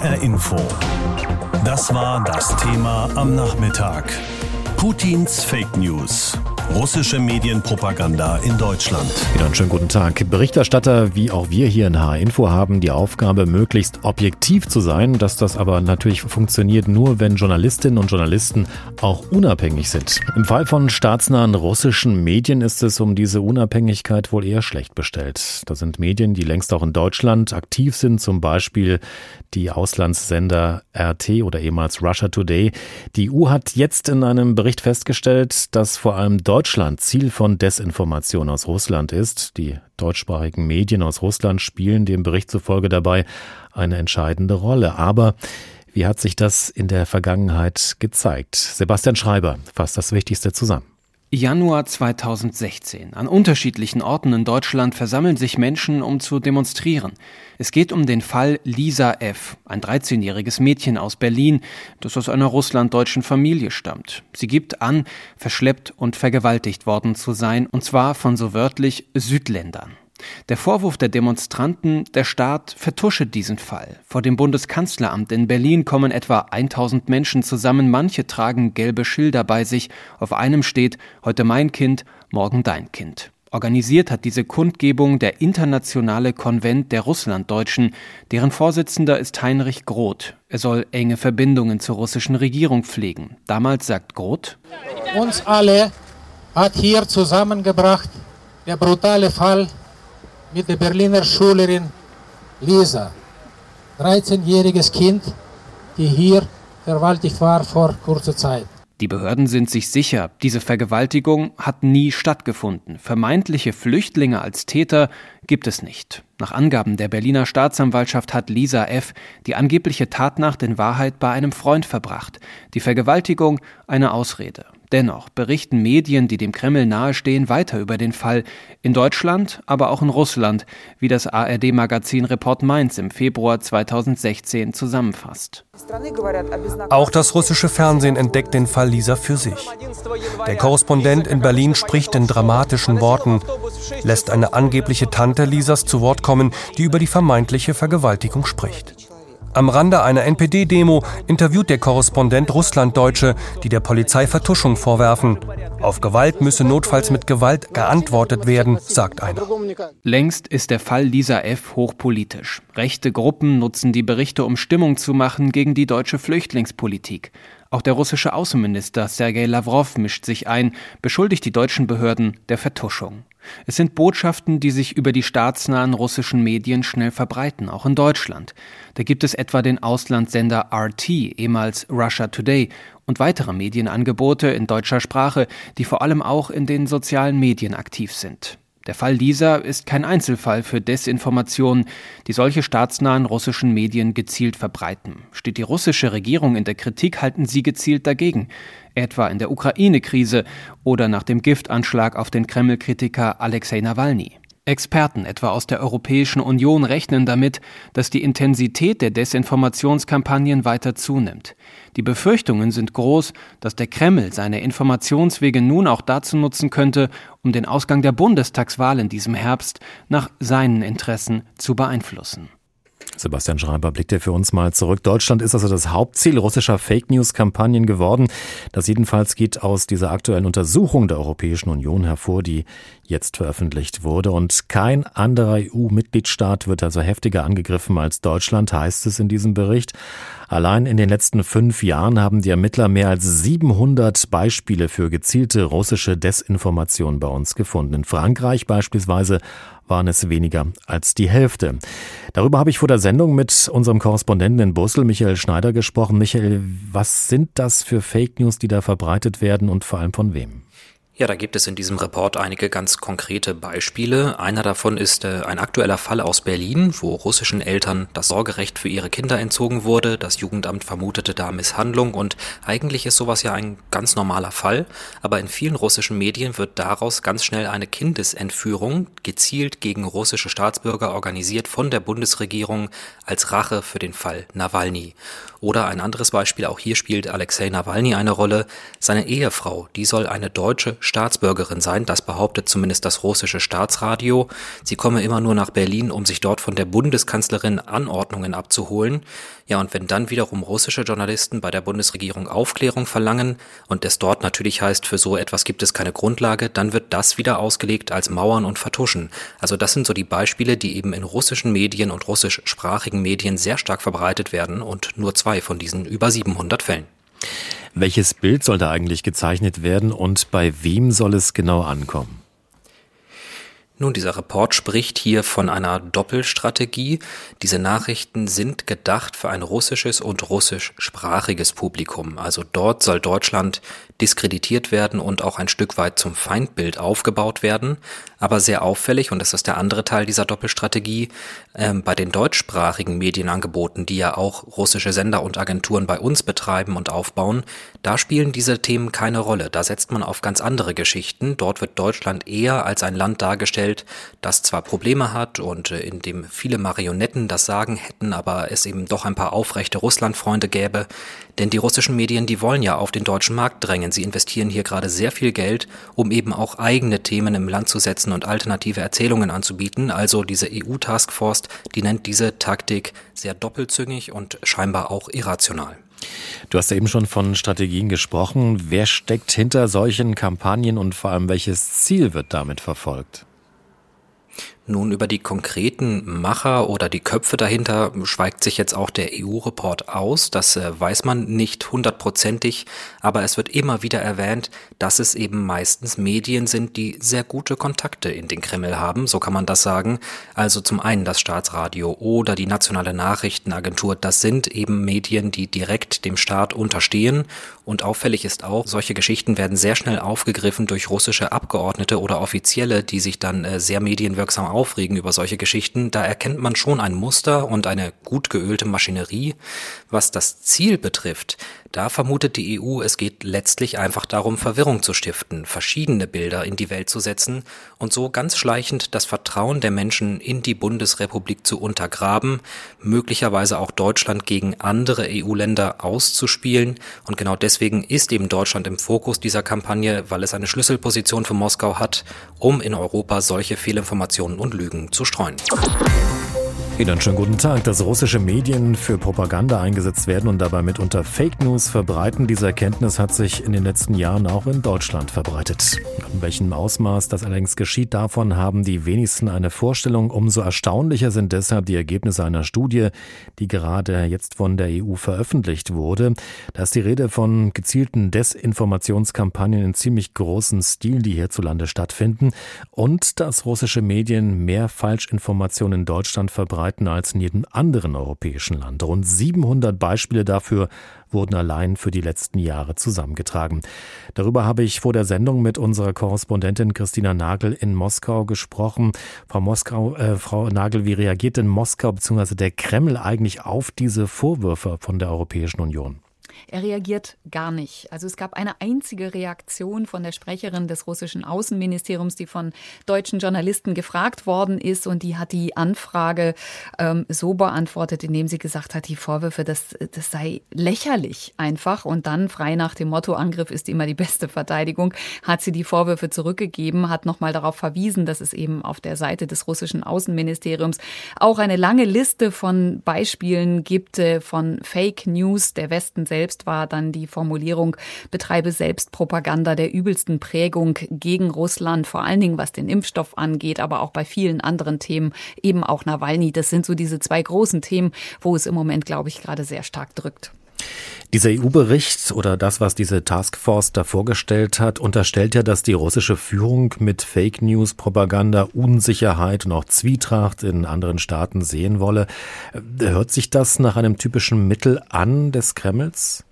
HR Info. Das war das Thema am Nachmittag. Putins Fake News. Russische Medienpropaganda in Deutschland. Wieder einen schönen guten Tag. Berichterstatter wie auch wir hier in H-Info haben die Aufgabe, möglichst objektiv zu sein. Dass das aber natürlich funktioniert nur, wenn Journalistinnen und Journalisten auch unabhängig sind. Im Fall von staatsnahen russischen Medien ist es um diese Unabhängigkeit wohl eher schlecht bestellt. Da sind Medien, die längst auch in Deutschland aktiv sind, zum Beispiel die Auslandssender RT oder ehemals Russia Today. Die EU hat jetzt in einem Bericht festgestellt, dass vor allem Deutschland Deutschland Ziel von Desinformation aus Russland ist. Die deutschsprachigen Medien aus Russland spielen dem Bericht zufolge dabei eine entscheidende Rolle. Aber wie hat sich das in der Vergangenheit gezeigt? Sebastian Schreiber fasst das Wichtigste zusammen. Januar 2016. An unterschiedlichen Orten in Deutschland versammeln sich Menschen, um zu demonstrieren. Es geht um den Fall Lisa F., ein 13-jähriges Mädchen aus Berlin, das aus einer russlanddeutschen Familie stammt. Sie gibt an, verschleppt und vergewaltigt worden zu sein, und zwar von so wörtlich Südländern. Der Vorwurf der Demonstranten, der Staat vertusche diesen Fall. Vor dem Bundeskanzleramt in Berlin kommen etwa 1000 Menschen zusammen, manche tragen gelbe Schilder bei sich, auf einem steht heute mein Kind, morgen dein Kind. Organisiert hat diese Kundgebung der Internationale Konvent der Russlanddeutschen, deren Vorsitzender ist Heinrich Groth. Er soll enge Verbindungen zur russischen Regierung pflegen. Damals sagt Groth, uns alle hat hier zusammengebracht der brutale Fall mit der Berliner Schülerin Lisa, 13-jähriges Kind, die hier verwaltigt war vor kurzer Zeit. Die Behörden sind sich sicher, diese Vergewaltigung hat nie stattgefunden. Vermeintliche Flüchtlinge als Täter gibt es nicht. Nach Angaben der Berliner Staatsanwaltschaft hat Lisa F. die angebliche Tatnacht in Wahrheit bei einem Freund verbracht. Die Vergewaltigung eine Ausrede. Dennoch berichten Medien, die dem Kreml nahestehen, weiter über den Fall. In Deutschland, aber auch in Russland, wie das ARD-Magazin Report Mainz im Februar 2016 zusammenfasst. Auch das russische Fernsehen entdeckt den Fall Lisa für sich. Der Korrespondent in Berlin spricht in dramatischen Worten, lässt eine angebliche Tante Lisas zu Wort kommen, die über die vermeintliche Vergewaltigung spricht. Am Rande einer NPD-Demo interviewt der Korrespondent Russlanddeutsche, die der Polizei Vertuschung vorwerfen. Auf Gewalt müsse notfalls mit Gewalt geantwortet werden, sagt einer. Längst ist der Fall Lisa F. hochpolitisch. Rechte Gruppen nutzen die Berichte, um Stimmung zu machen gegen die deutsche Flüchtlingspolitik. Auch der russische Außenminister Sergei Lavrov mischt sich ein, beschuldigt die deutschen Behörden der Vertuschung. Es sind Botschaften, die sich über die staatsnahen russischen Medien schnell verbreiten, auch in Deutschland. Da gibt es etwa den Auslandssender RT, ehemals Russia Today, und weitere Medienangebote in deutscher Sprache, die vor allem auch in den sozialen Medien aktiv sind. Der Fall Lisa ist kein Einzelfall für Desinformationen, die solche staatsnahen russischen Medien gezielt verbreiten. Steht die russische Regierung in der Kritik, halten sie gezielt dagegen, etwa in der Ukraine-Krise oder nach dem Giftanschlag auf den Kreml-Kritiker Alexei Nawalny. Experten etwa aus der Europäischen Union rechnen damit, dass die Intensität der Desinformationskampagnen weiter zunimmt. Die Befürchtungen sind groß, dass der Kreml seine Informationswege nun auch dazu nutzen könnte, um den Ausgang der Bundestagswahl in diesem Herbst nach seinen Interessen zu beeinflussen. Sebastian Schreiber blickt ja für uns mal zurück. Deutschland ist also das Hauptziel russischer Fake News Kampagnen geworden. Das jedenfalls geht aus dieser aktuellen Untersuchung der Europäischen Union hervor, die jetzt veröffentlicht wurde. Und kein anderer EU-Mitgliedstaat wird also heftiger angegriffen als Deutschland, heißt es in diesem Bericht. Allein in den letzten fünf Jahren haben die Ermittler mehr als 700 Beispiele für gezielte russische Desinformation bei uns gefunden. In Frankreich beispielsweise waren es weniger als die Hälfte. Darüber habe ich vor der Sendung mit unserem Korrespondenten in Brüssel, Michael Schneider, gesprochen. Michael, was sind das für Fake News, die da verbreitet werden und vor allem von wem? Ja, da gibt es in diesem Report einige ganz konkrete Beispiele. Einer davon ist äh, ein aktueller Fall aus Berlin, wo russischen Eltern das Sorgerecht für ihre Kinder entzogen wurde. Das Jugendamt vermutete da Misshandlung und eigentlich ist sowas ja ein ganz normaler Fall. Aber in vielen russischen Medien wird daraus ganz schnell eine Kindesentführung gezielt gegen russische Staatsbürger organisiert von der Bundesregierung als Rache für den Fall Nawalny. Oder ein anderes Beispiel, auch hier spielt Alexei Nawalny eine Rolle. Seine Ehefrau, die soll eine deutsche Staatsbürgerin sein, das behauptet zumindest das russische Staatsradio. Sie komme immer nur nach Berlin, um sich dort von der Bundeskanzlerin Anordnungen abzuholen. Ja, und wenn dann wiederum russische Journalisten bei der Bundesregierung Aufklärung verlangen und es dort natürlich heißt, für so etwas gibt es keine Grundlage, dann wird das wieder ausgelegt als Mauern und Vertuschen. Also das sind so die Beispiele, die eben in russischen Medien und russischsprachigen Medien sehr stark verbreitet werden und nur zwei von diesen über 700 Fällen. Welches Bild soll da eigentlich gezeichnet werden und bei wem soll es genau ankommen? Nun, dieser Report spricht hier von einer Doppelstrategie. Diese Nachrichten sind gedacht für ein russisches und russischsprachiges Publikum. Also dort soll Deutschland diskreditiert werden und auch ein Stück weit zum Feindbild aufgebaut werden. Aber sehr auffällig, und das ist der andere Teil dieser Doppelstrategie, ähm, bei den deutschsprachigen Medienangeboten, die ja auch russische Sender und Agenturen bei uns betreiben und aufbauen, da spielen diese Themen keine Rolle. Da setzt man auf ganz andere Geschichten. Dort wird Deutschland eher als ein Land dargestellt, das zwar Probleme hat und äh, in dem viele Marionetten das Sagen hätten, aber es eben doch ein paar aufrechte Russlandfreunde gäbe. Denn die russischen Medien, die wollen ja auf den deutschen Markt drängen. Sie investieren hier gerade sehr viel Geld, um eben auch eigene Themen im Land zu setzen und alternative Erzählungen anzubieten. Also diese EU-Taskforce, die nennt diese Taktik sehr doppelzüngig und scheinbar auch irrational. Du hast ja eben schon von Strategien gesprochen. Wer steckt hinter solchen Kampagnen und vor allem welches Ziel wird damit verfolgt? Nun, über die konkreten Macher oder die Köpfe dahinter schweigt sich jetzt auch der EU-Report aus. Das äh, weiß man nicht hundertprozentig, aber es wird immer wieder erwähnt, dass es eben meistens Medien sind, die sehr gute Kontakte in den Kreml haben, so kann man das sagen. Also zum einen das Staatsradio oder die nationale Nachrichtenagentur, das sind eben Medien, die direkt dem Staat unterstehen. Und auffällig ist auch, solche Geschichten werden sehr schnell aufgegriffen durch russische Abgeordnete oder Offizielle, die sich dann äh, sehr medienwirksam aufregen über solche Geschichten, da erkennt man schon ein Muster und eine gut geölte Maschinerie. Was das Ziel betrifft, da vermutet die EU, es geht letztlich einfach darum, Verwirrung zu stiften, verschiedene Bilder in die Welt zu setzen und so ganz schleichend das Vertrauen der Menschen in die Bundesrepublik zu untergraben, möglicherweise auch Deutschland gegen andere EU-Länder auszuspielen. Und genau deswegen ist eben Deutschland im Fokus dieser Kampagne, weil es eine Schlüsselposition für Moskau hat, um in Europa solche Fehlinformationen und Lügen zu streuen. Ihnen schönen guten Tag. Dass russische Medien für Propaganda eingesetzt werden und dabei mitunter Fake News verbreiten, diese Erkenntnis hat sich in den letzten Jahren auch in Deutschland verbreitet. In welchem Ausmaß das allerdings geschieht, davon haben die wenigsten eine Vorstellung. Umso erstaunlicher sind deshalb die Ergebnisse einer Studie, die gerade jetzt von der EU veröffentlicht wurde. Da ist die Rede von gezielten Desinformationskampagnen in ziemlich großen Stil, die hierzulande stattfinden und dass russische Medien mehr Falschinformationen in Deutschland verbreiten verbreiten als in jedem anderen europäischen Land. Rund 700 Beispiele dafür wurden allein für die letzten Jahre zusammengetragen. Darüber habe ich vor der Sendung mit unserer Korrespondentin Christina Nagel in Moskau gesprochen. Frau, Moskau, äh, Frau Nagel, wie reagiert denn Moskau bzw. der Kreml eigentlich auf diese Vorwürfe von der Europäischen Union? Er reagiert gar nicht. Also es gab eine einzige Reaktion von der Sprecherin des russischen Außenministeriums, die von deutschen Journalisten gefragt worden ist und die hat die Anfrage ähm, so beantwortet, indem sie gesagt hat, die Vorwürfe, das, das sei lächerlich einfach und dann frei nach dem Motto, Angriff ist immer die beste Verteidigung, hat sie die Vorwürfe zurückgegeben, hat nochmal darauf verwiesen, dass es eben auf der Seite des russischen Außenministeriums auch eine lange Liste von Beispielen gibt äh, von Fake News. Der Westen selbst selbst war dann die Formulierung, betreibe Selbstpropaganda der übelsten Prägung gegen Russland, vor allen Dingen was den Impfstoff angeht, aber auch bei vielen anderen Themen, eben auch Nawalny. Das sind so diese zwei großen Themen, wo es im Moment, glaube ich, gerade sehr stark drückt. Dieser EU-Bericht oder das, was diese Taskforce da vorgestellt hat, unterstellt ja, dass die russische Führung mit Fake News, Propaganda, Unsicherheit und auch Zwietracht in anderen Staaten sehen wolle. Hört sich das nach einem typischen Mittel an des Kremls?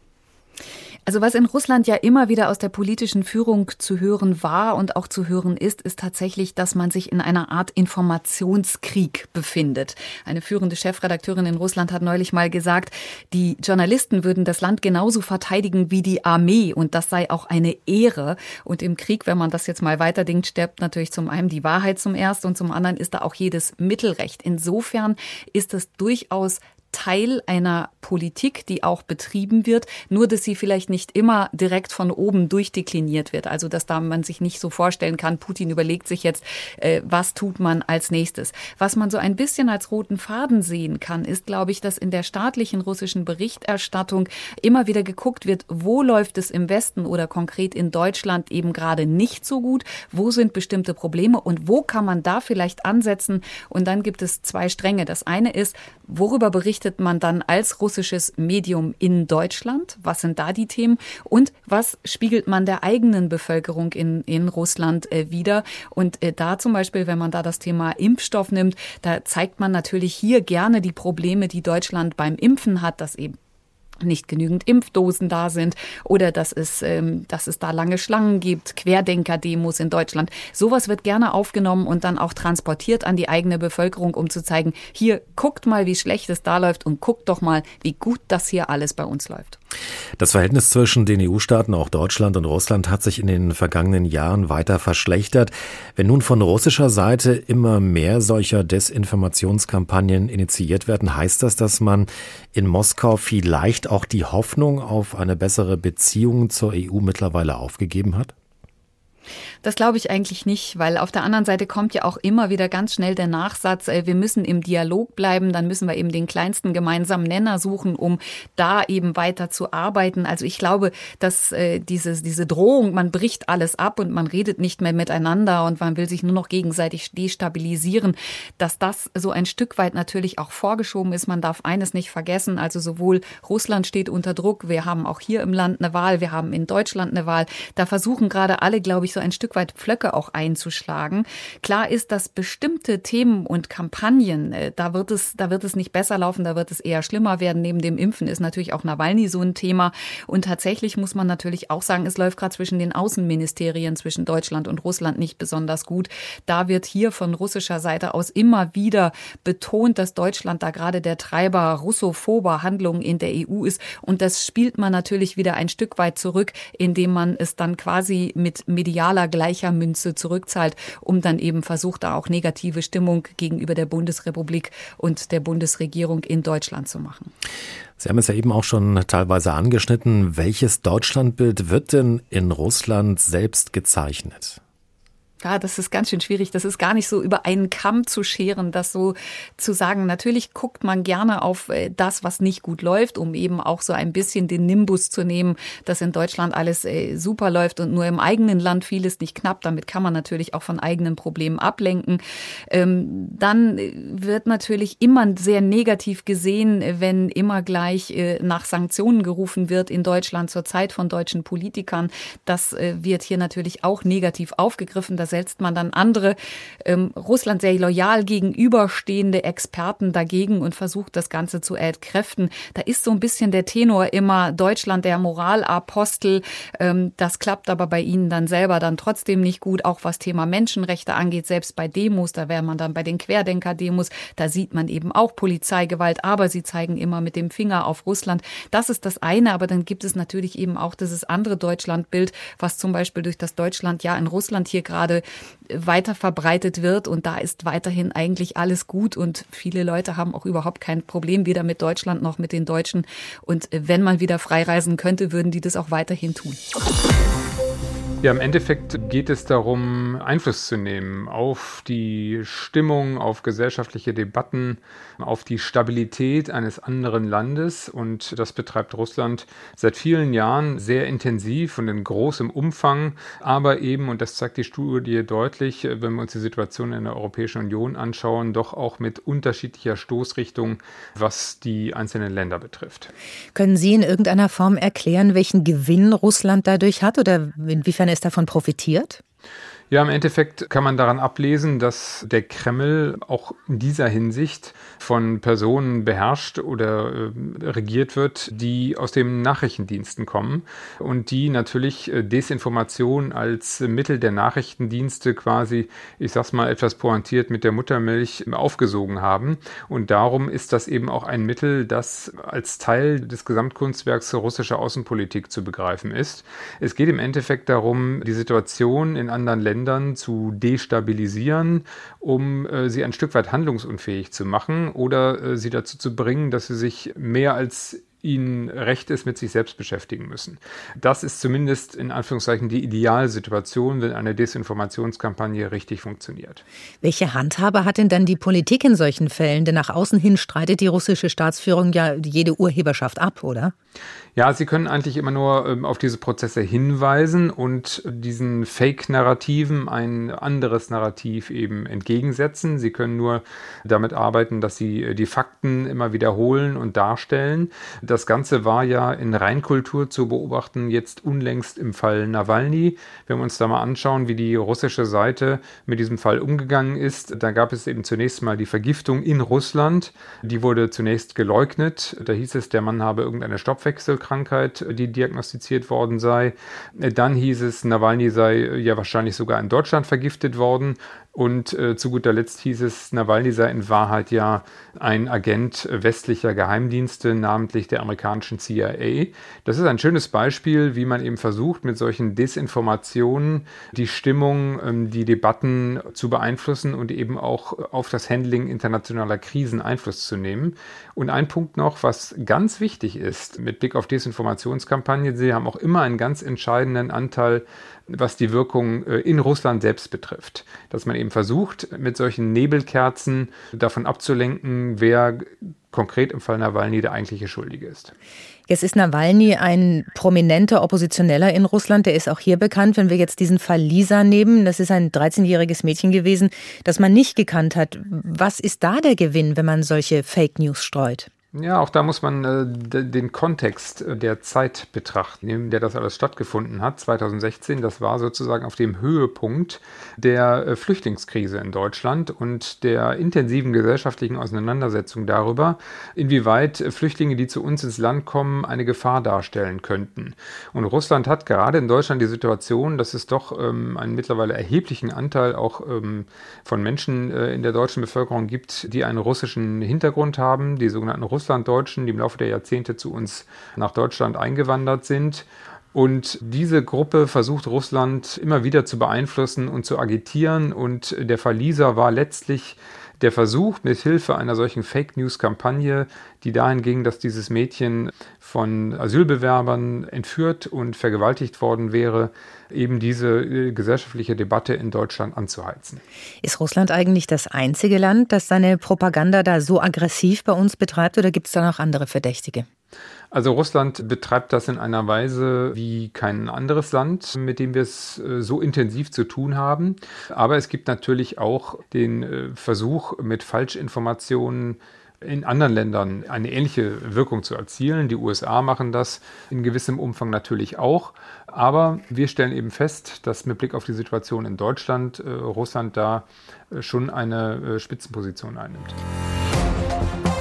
Also was in Russland ja immer wieder aus der politischen Führung zu hören war und auch zu hören ist, ist tatsächlich, dass man sich in einer Art Informationskrieg befindet. Eine führende Chefredakteurin in Russland hat neulich mal gesagt, die Journalisten würden das Land genauso verteidigen wie die Armee und das sei auch eine Ehre. Und im Krieg, wenn man das jetzt mal weiterdenkt, stirbt natürlich zum einen die Wahrheit zum ersten und zum anderen ist da auch jedes Mittelrecht. Insofern ist es durchaus Teil einer Politik, die auch betrieben wird, nur dass sie vielleicht nicht immer direkt von oben durchdekliniert wird. Also dass da man sich nicht so vorstellen kann, Putin überlegt sich jetzt, äh, was tut man als nächstes. Was man so ein bisschen als roten Faden sehen kann, ist, glaube ich, dass in der staatlichen russischen Berichterstattung immer wieder geguckt wird, wo läuft es im Westen oder konkret in Deutschland eben gerade nicht so gut, wo sind bestimmte Probleme und wo kann man da vielleicht ansetzen. Und dann gibt es zwei Stränge. Das eine ist, worüber berichtet man dann als russisches Medium in Deutschland? Was sind da die Themen? Und was spiegelt man der eigenen Bevölkerung in, in Russland äh, wieder? Und äh, da zum Beispiel, wenn man da das Thema Impfstoff nimmt, da zeigt man natürlich hier gerne die Probleme, die Deutschland beim Impfen hat, dass eben nicht genügend Impfdosen da sind oder dass es, ähm, dass es da lange Schlangen gibt, Querdenker-Demos in Deutschland. Sowas wird gerne aufgenommen und dann auch transportiert an die eigene Bevölkerung, um zu zeigen, hier guckt mal, wie schlecht es da läuft und guckt doch mal, wie gut das hier alles bei uns läuft. Das Verhältnis zwischen den EU-Staaten, auch Deutschland und Russland, hat sich in den vergangenen Jahren weiter verschlechtert. Wenn nun von russischer Seite immer mehr solcher Desinformationskampagnen initiiert werden, heißt das, dass man in Moskau vielleicht auch die Hoffnung auf eine bessere Beziehung zur EU mittlerweile aufgegeben hat? Das glaube ich eigentlich nicht, weil auf der anderen Seite kommt ja auch immer wieder ganz schnell der Nachsatz, äh, wir müssen im Dialog bleiben, dann müssen wir eben den kleinsten gemeinsamen Nenner suchen, um da eben weiter zu arbeiten. Also ich glaube, dass äh, diese, diese Drohung, man bricht alles ab und man redet nicht mehr miteinander und man will sich nur noch gegenseitig destabilisieren, dass das so ein Stück weit natürlich auch vorgeschoben ist. Man darf eines nicht vergessen, also sowohl Russland steht unter Druck, wir haben auch hier im Land eine Wahl, wir haben in Deutschland eine Wahl. Da versuchen gerade alle, glaube ich, so ein Stück weit Pflöcke auch einzuschlagen. Klar ist, dass bestimmte Themen und Kampagnen, äh, da wird es, da wird es nicht besser laufen, da wird es eher schlimmer werden. Neben dem Impfen ist natürlich auch Nawalny so ein Thema. Und tatsächlich muss man natürlich auch sagen, es läuft gerade zwischen den Außenministerien zwischen Deutschland und Russland nicht besonders gut. Da wird hier von russischer Seite aus immer wieder betont, dass Deutschland da gerade der Treiber russophober Handlungen in der EU ist. Und das spielt man natürlich wieder ein Stück weit zurück, indem man es dann quasi mit medialer gleicher Münze zurückzahlt, um dann eben versucht, da auch negative Stimmung gegenüber der Bundesrepublik und der Bundesregierung in Deutschland zu machen. Sie haben es ja eben auch schon teilweise angeschnitten. Welches Deutschlandbild wird denn in Russland selbst gezeichnet? Ja, das ist ganz schön schwierig. Das ist gar nicht so über einen Kamm zu scheren, das so zu sagen. Natürlich guckt man gerne auf äh, das, was nicht gut läuft, um eben auch so ein bisschen den Nimbus zu nehmen, dass in Deutschland alles äh, super läuft und nur im eigenen Land vieles nicht knapp. Damit kann man natürlich auch von eigenen Problemen ablenken. Ähm, dann äh, wird natürlich immer sehr negativ gesehen, wenn immer gleich nach Sanktionen gerufen wird in Deutschland zur Zeit von deutschen Politikern. Das wird hier natürlich auch negativ aufgegriffen. Das setzt man dann andere ähm, Russland sehr loyal gegenüberstehende Experten dagegen und versucht das Ganze zu entkräften. Da ist so ein bisschen der Tenor immer Deutschland der Moralapostel. Ähm, das klappt aber bei ihnen dann selber dann trotzdem nicht gut, auch was Thema Menschenrechte angeht. Selbst bei Demos, da wäre man dann bei den Querdenker-Demos, da sieht man eben auch Polizeigewalt, aber sie zeigen immer mit dem Finger auf Russland. Das ist das eine, aber dann gibt es natürlich eben auch dieses andere Deutschlandbild, was zum Beispiel durch das Deutschland ja in Russland hier gerade weiter verbreitet wird. Und da ist weiterhin eigentlich alles gut. Und viele Leute haben auch überhaupt kein Problem, weder mit Deutschland noch mit den Deutschen. Und wenn man wieder freireisen könnte, würden die das auch weiterhin tun. Ja, im Endeffekt geht es darum, Einfluss zu nehmen auf die Stimmung, auf gesellschaftliche Debatten, auf die Stabilität eines anderen Landes. Und das betreibt Russland seit vielen Jahren sehr intensiv und in großem Umfang. Aber eben, und das zeigt die Studie deutlich, wenn wir uns die Situation in der Europäischen Union anschauen, doch auch mit unterschiedlicher Stoßrichtung, was die einzelnen Länder betrifft. Können Sie in irgendeiner Form erklären, welchen Gewinn Russland dadurch hat oder inwiefern Ist davon profitiert? Ja, im Endeffekt kann man daran ablesen, dass der Kreml auch in dieser Hinsicht von Personen beherrscht oder äh, regiert wird, die aus den Nachrichtendiensten kommen und die natürlich äh, Desinformation als Mittel der Nachrichtendienste quasi, ich sag's mal etwas pointiert, mit der Muttermilch aufgesogen haben. Und darum ist das eben auch ein Mittel, das als Teil des Gesamtkunstwerks russischer Außenpolitik zu begreifen ist. Es geht im Endeffekt darum, die Situation in anderen Ländern zu destabilisieren, um äh, sie ein Stück weit handlungsunfähig zu machen oder äh, sie dazu zu bringen, dass sie sich mehr als ihnen recht ist, mit sich selbst beschäftigen müssen. Das ist zumindest in Anführungszeichen die Idealsituation, wenn eine Desinformationskampagne richtig funktioniert. Welche Handhabe hat denn dann die Politik in solchen Fällen? Denn nach außen hin streitet die russische Staatsführung ja jede Urheberschaft ab, oder? Ja, sie können eigentlich immer nur ähm, auf diese Prozesse hinweisen und diesen Fake-Narrativen ein anderes Narrativ eben entgegensetzen. Sie können nur damit arbeiten, dass sie äh, die Fakten immer wiederholen und darstellen. Das Ganze war ja in Reinkultur zu beobachten, jetzt unlängst im Fall Nawalny. Wenn wir uns da mal anschauen, wie die russische Seite mit diesem Fall umgegangen ist, da gab es eben zunächst mal die Vergiftung in Russland. Die wurde zunächst geleugnet. Da hieß es, der Mann habe irgendeine Stoffwechselkrankheit Krankheit, die diagnostiziert worden sei. Dann hieß es, Nawalny sei ja wahrscheinlich sogar in Deutschland vergiftet worden. Und äh, zu guter Letzt hieß es, Nawalny sei in Wahrheit ja ein Agent westlicher Geheimdienste, namentlich der amerikanischen CIA. Das ist ein schönes Beispiel, wie man eben versucht, mit solchen Desinformationen die Stimmung, ähm, die Debatten zu beeinflussen und eben auch auf das Handling internationaler Krisen Einfluss zu nehmen. Und ein Punkt noch, was ganz wichtig ist mit Blick auf Desinformationskampagnen, sie haben auch immer einen ganz entscheidenden Anteil was die Wirkung äh, in Russland selbst betrifft. Dass man eben versucht, mit solchen Nebelkerzen davon abzulenken, wer konkret im Fall Nawalny der eigentliche Schuldige ist. Jetzt ist Nawalny ein prominenter Oppositioneller in Russland. Der ist auch hier bekannt. Wenn wir jetzt diesen Fall Lisa nehmen, das ist ein 13-jähriges Mädchen gewesen, das man nicht gekannt hat. Was ist da der Gewinn, wenn man solche Fake News streut? Ja, auch da muss man äh, den Kontext äh, der Zeit betrachten, in der das alles stattgefunden hat. 2016, das war sozusagen auf dem Höhepunkt der äh, Flüchtlingskrise in Deutschland und der intensiven gesellschaftlichen Auseinandersetzung darüber, inwieweit Flüchtlinge, die zu uns ins Land kommen, eine Gefahr darstellen könnten. Und Russland hat gerade in Deutschland die Situation, dass es doch ähm, einen mittlerweile erheblichen Anteil auch ähm, von Menschen äh, in der deutschen Bevölkerung gibt, die einen russischen Hintergrund haben, die sogenannten Russlanddeutschen, die im Laufe der Jahrzehnte zu uns nach Deutschland eingewandert sind. Und diese Gruppe versucht Russland immer wieder zu beeinflussen und zu agitieren. Und der Verlieser war letztlich der Versuch, mit Hilfe einer solchen Fake News-Kampagne, die dahin ging, dass dieses Mädchen von Asylbewerbern entführt und vergewaltigt worden wäre, eben diese äh, gesellschaftliche Debatte in Deutschland anzuheizen. Ist Russland eigentlich das einzige Land, das seine Propaganda da so aggressiv bei uns betreibt oder gibt es da noch andere Verdächtige? Also Russland betreibt das in einer Weise wie kein anderes Land, mit dem wir es äh, so intensiv zu tun haben. Aber es gibt natürlich auch den äh, Versuch, mit Falschinformationen in anderen Ländern eine ähnliche Wirkung zu erzielen. Die USA machen das in gewissem Umfang natürlich auch. Aber wir stellen eben fest, dass mit Blick auf die Situation in Deutschland äh, Russland da schon eine Spitzenposition einnimmt.